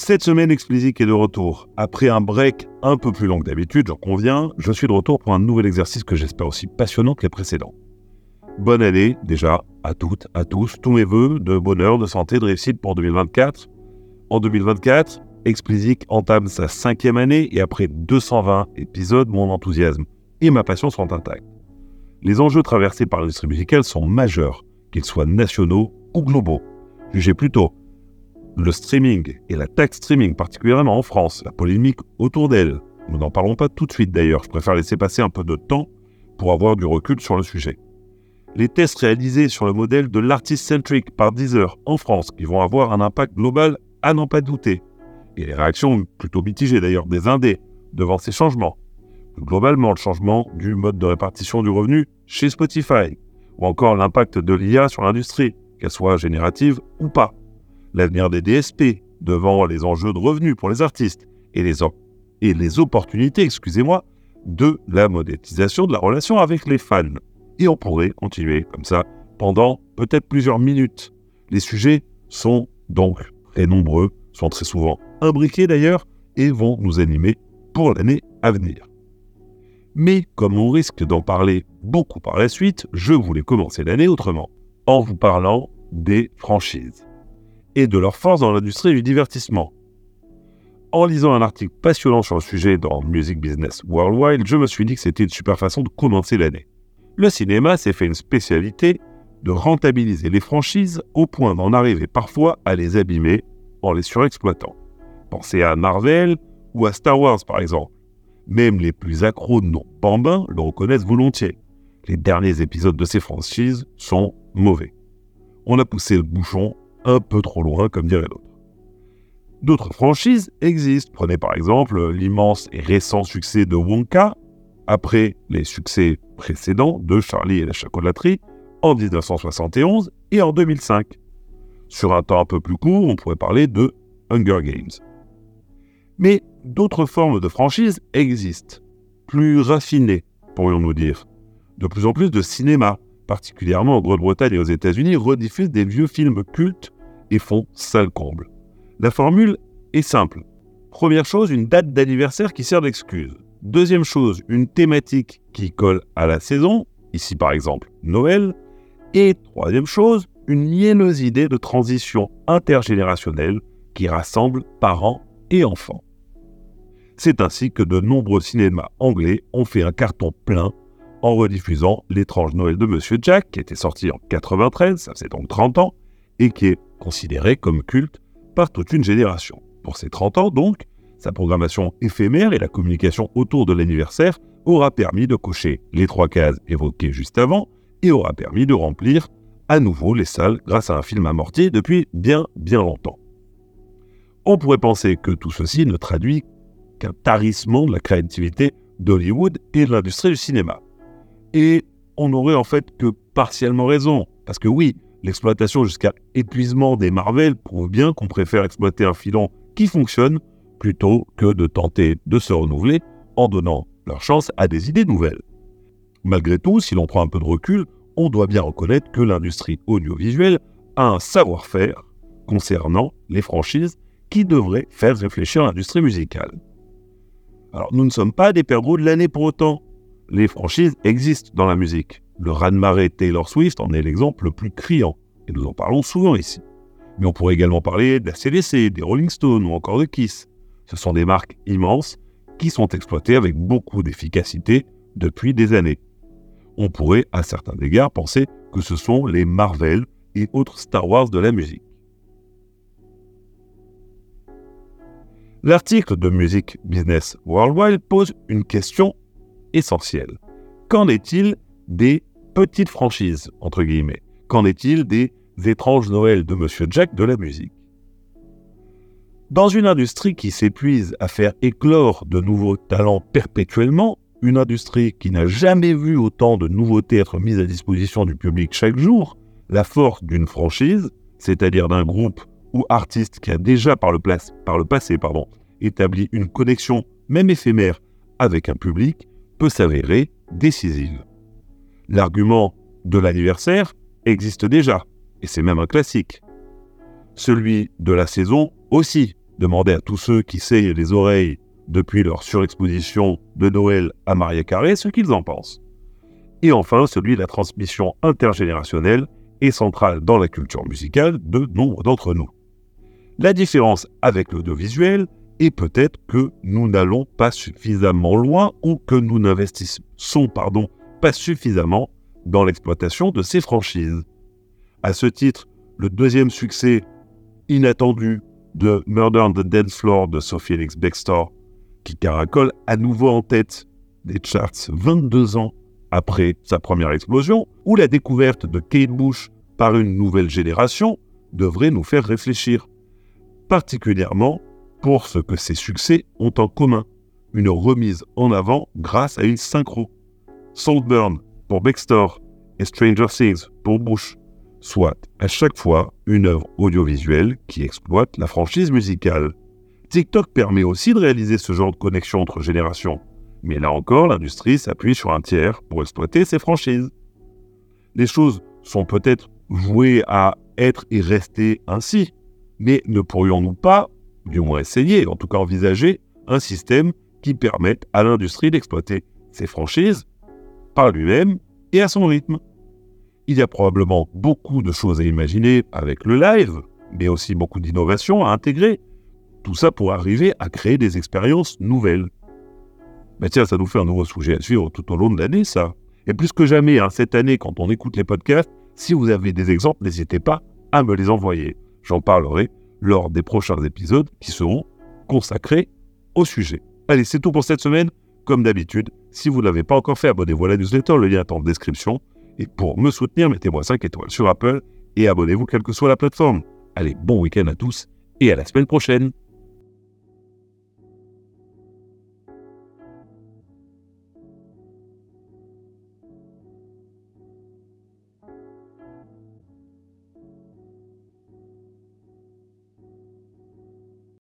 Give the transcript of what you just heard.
Cette semaine, Explicit est de retour. Après un break un peu plus long que d'habitude, j'en conviens, je suis de retour pour un nouvel exercice que j'espère aussi passionnant que les précédents. Bonne année, déjà, à toutes, à tous, tous mes voeux de bonheur, de santé, de réussite pour 2024. En 2024, Explicit entame sa cinquième année et après 220 épisodes, mon enthousiasme et ma passion sont intacts. Les enjeux traversés par l'industrie musicale sont majeurs, qu'ils soient nationaux ou globaux. Jugez plutôt le streaming et la taxe streaming, particulièrement en France, la polémique autour d'elle. Nous n'en parlons pas tout de suite d'ailleurs, je préfère laisser passer un peu de temps pour avoir du recul sur le sujet. Les tests réalisés sur le modèle de l'artist centric par Deezer en France, qui vont avoir un impact global à n'en pas douter. Et les réactions plutôt mitigées d'ailleurs des indés devant ces changements. globalement, le changement du mode de répartition du revenu chez Spotify, ou encore l'impact de l'IA sur l'industrie, qu'elle soit générative ou pas l'avenir des DSP, devant les enjeux de revenus pour les artistes et les, opportunités, excusez-moi, de la monétisation de la relation avec les fans. Et on pourrait continuer comme ça pendant peut-être plusieurs minutes. Les sujets sont donc très nombreux, sont très souvent imbriqués d'ailleurs, et vont nous animer pour l'année à venir. Mais comme on risque d'en parler beaucoup par la suite, je voulais commencer l'année autrement, en vous parlant des franchises et de leur force dans l'industrie du divertissement. En lisant un article passionnant sur le sujet dans Music Business Worldwide, je me suis dit que c'était une super façon de commencer l'année. Le cinéma s'est fait une spécialité de rentabiliser les franchises au point d'en arriver parfois à les abîmer en les surexploitant. Pensez à Marvel ou à Star Wars par exemple. Même les plus accros non bambins le reconnaissent volontiers. Les derniers épisodes de ces franchises sont mauvais. On a poussé le bouchon un peu trop loin, comme dirait l'autre. D'autres franchises existent. Prenez par exemple l'immense et récent succès de Wonka, après les succès précédents de Charlie et la chocolaterie en 1971 et en 2005. Sur un temps un peu plus court, on pourrait parler de Hunger Games. Mais d'autres formes de franchises existent, plus raffinées, pourrions-nous dire. De plus en plus de cinéma, particulièrement en Grande-Bretagne et aux États-Unis, rediffusent des vieux films cultes et font sale comble. La formule est simple. Première chose, une date d'anniversaire qui sert d'excuse. Deuxième chose, une thématique qui colle à la saison, ici par exemple Noël. Et troisième chose, une liéneuse idée de transition intergénérationnelle qui rassemble parents et enfants. C'est ainsi que de nombreux cinémas anglais ont fait un carton plein en rediffusant L'étrange Noël de Monsieur Jack, qui était sorti en 93, ça faisait donc 30 ans, et qui est considéré comme culte par toute une génération. Pour ses 30 ans donc, sa programmation éphémère et la communication autour de l'anniversaire aura permis de cocher les trois cases évoquées juste avant et aura permis de remplir à nouveau les salles grâce à un film amorti depuis bien bien longtemps. On pourrait penser que tout ceci ne traduit qu'un tarissement de la créativité d'Hollywood et de l'industrie du cinéma. Et on n'aurait en fait que partiellement raison, parce que oui, L'exploitation jusqu'à épuisement des Marvel prouve bien qu'on préfère exploiter un filon qui fonctionne plutôt que de tenter de se renouveler en donnant leur chance à des idées nouvelles. Malgré tout, si l'on prend un peu de recul, on doit bien reconnaître que l'industrie audiovisuelle a un savoir-faire concernant les franchises qui devrait faire réfléchir l'industrie musicale. Alors nous ne sommes pas des perdreaux de l'année pour autant. Les franchises existent dans la musique. Le raz-de-marée Taylor Swift en est l'exemple le plus criant, et nous en parlons souvent ici. Mais on pourrait également parler de CDC, des Rolling Stones ou encore de Kiss. Ce sont des marques immenses qui sont exploitées avec beaucoup d'efficacité depuis des années. On pourrait, à certains égards, penser que ce sont les Marvel et autres Star Wars de la musique. L'article de Music Business Worldwide pose une question essentielle. Qu'en est-il des petite franchise, entre guillemets. Qu'en est-il des étranges Noëls de Monsieur Jack de la musique? Dans une industrie qui s'épuise à faire éclore de nouveaux talents perpétuellement, une industrie qui n'a jamais vu autant de nouveautés être mises à disposition du public chaque jour, la force d'une franchise, c'est-à-dire d'un groupe ou artiste qui a déjà par le, passé établi une connexion, même éphémère, avec un public, peut s'avérer décisive. L'argument de l'anniversaire existe déjà, et c'est même un classique. Celui de la saison aussi, Demandez à tous ceux qui saignent les oreilles depuis leur surexposition de Noël à Maria Carré ce qu'ils en pensent. Et enfin, celui de la transmission intergénérationnelle est central dans la culture musicale de nombre d'entre nous. La différence avec l'audiovisuel est peut-être que nous n'allons pas suffisamment loin ou que nous n'investissons pardon, pas suffisamment dans l'exploitation de ces franchises. À ce titre, le deuxième succès inattendu de Murder on the Dance Floor de Sophie Elix Bextor, qui caracole à nouveau en tête des charts 22 ans après sa première explosion, ou la découverte de Kate Bush par une nouvelle génération, devrait nous faire réfléchir, particulièrement pour ce que ces succès ont en commun, une remise en avant grâce à une synchro. Saltburn pour Bextor et Stranger Things pour Bush, soit à chaque fois une œuvre audiovisuelle qui exploite la franchise musicale. TikTok permet aussi de réaliser ce genre de connexion entre générations, mais là encore, l'industrie s'appuie sur un tiers pour exploiter ses franchises. Les choses sont peut-être vouées à être et rester ainsi, mais ne pourrions-nous pas, du moins essayer, en tout cas envisager, un système qui permette à l'industrie d'exploiter ses franchises par lui-même et à son rythme Il y a probablement beaucoup de choses à imaginer avec le live, mais aussi beaucoup d'innovations à intégrer. Tout ça pour arriver à créer des expériences nouvelles. Mais tiens, ça nous fait un nouveau sujet à suivre tout au long de l'année, ça. Et plus que jamais, hein, cette année, quand on écoute les podcasts, si vous avez des exemples, n'hésitez pas à me les envoyer. J'en parlerai lors des prochains épisodes qui seront consacrés au sujet. Allez, c'est tout pour cette semaine. Comme d'habitude, si vous ne l'avez pas encore fait, abonnez-vous à la newsletter, le lien est en description. Et pour me soutenir, mettez-moi 5 étoiles sur Apple et abonnez-vous quelle que soit la plateforme. Allez, bon week-end à tous et à la semaine prochaine.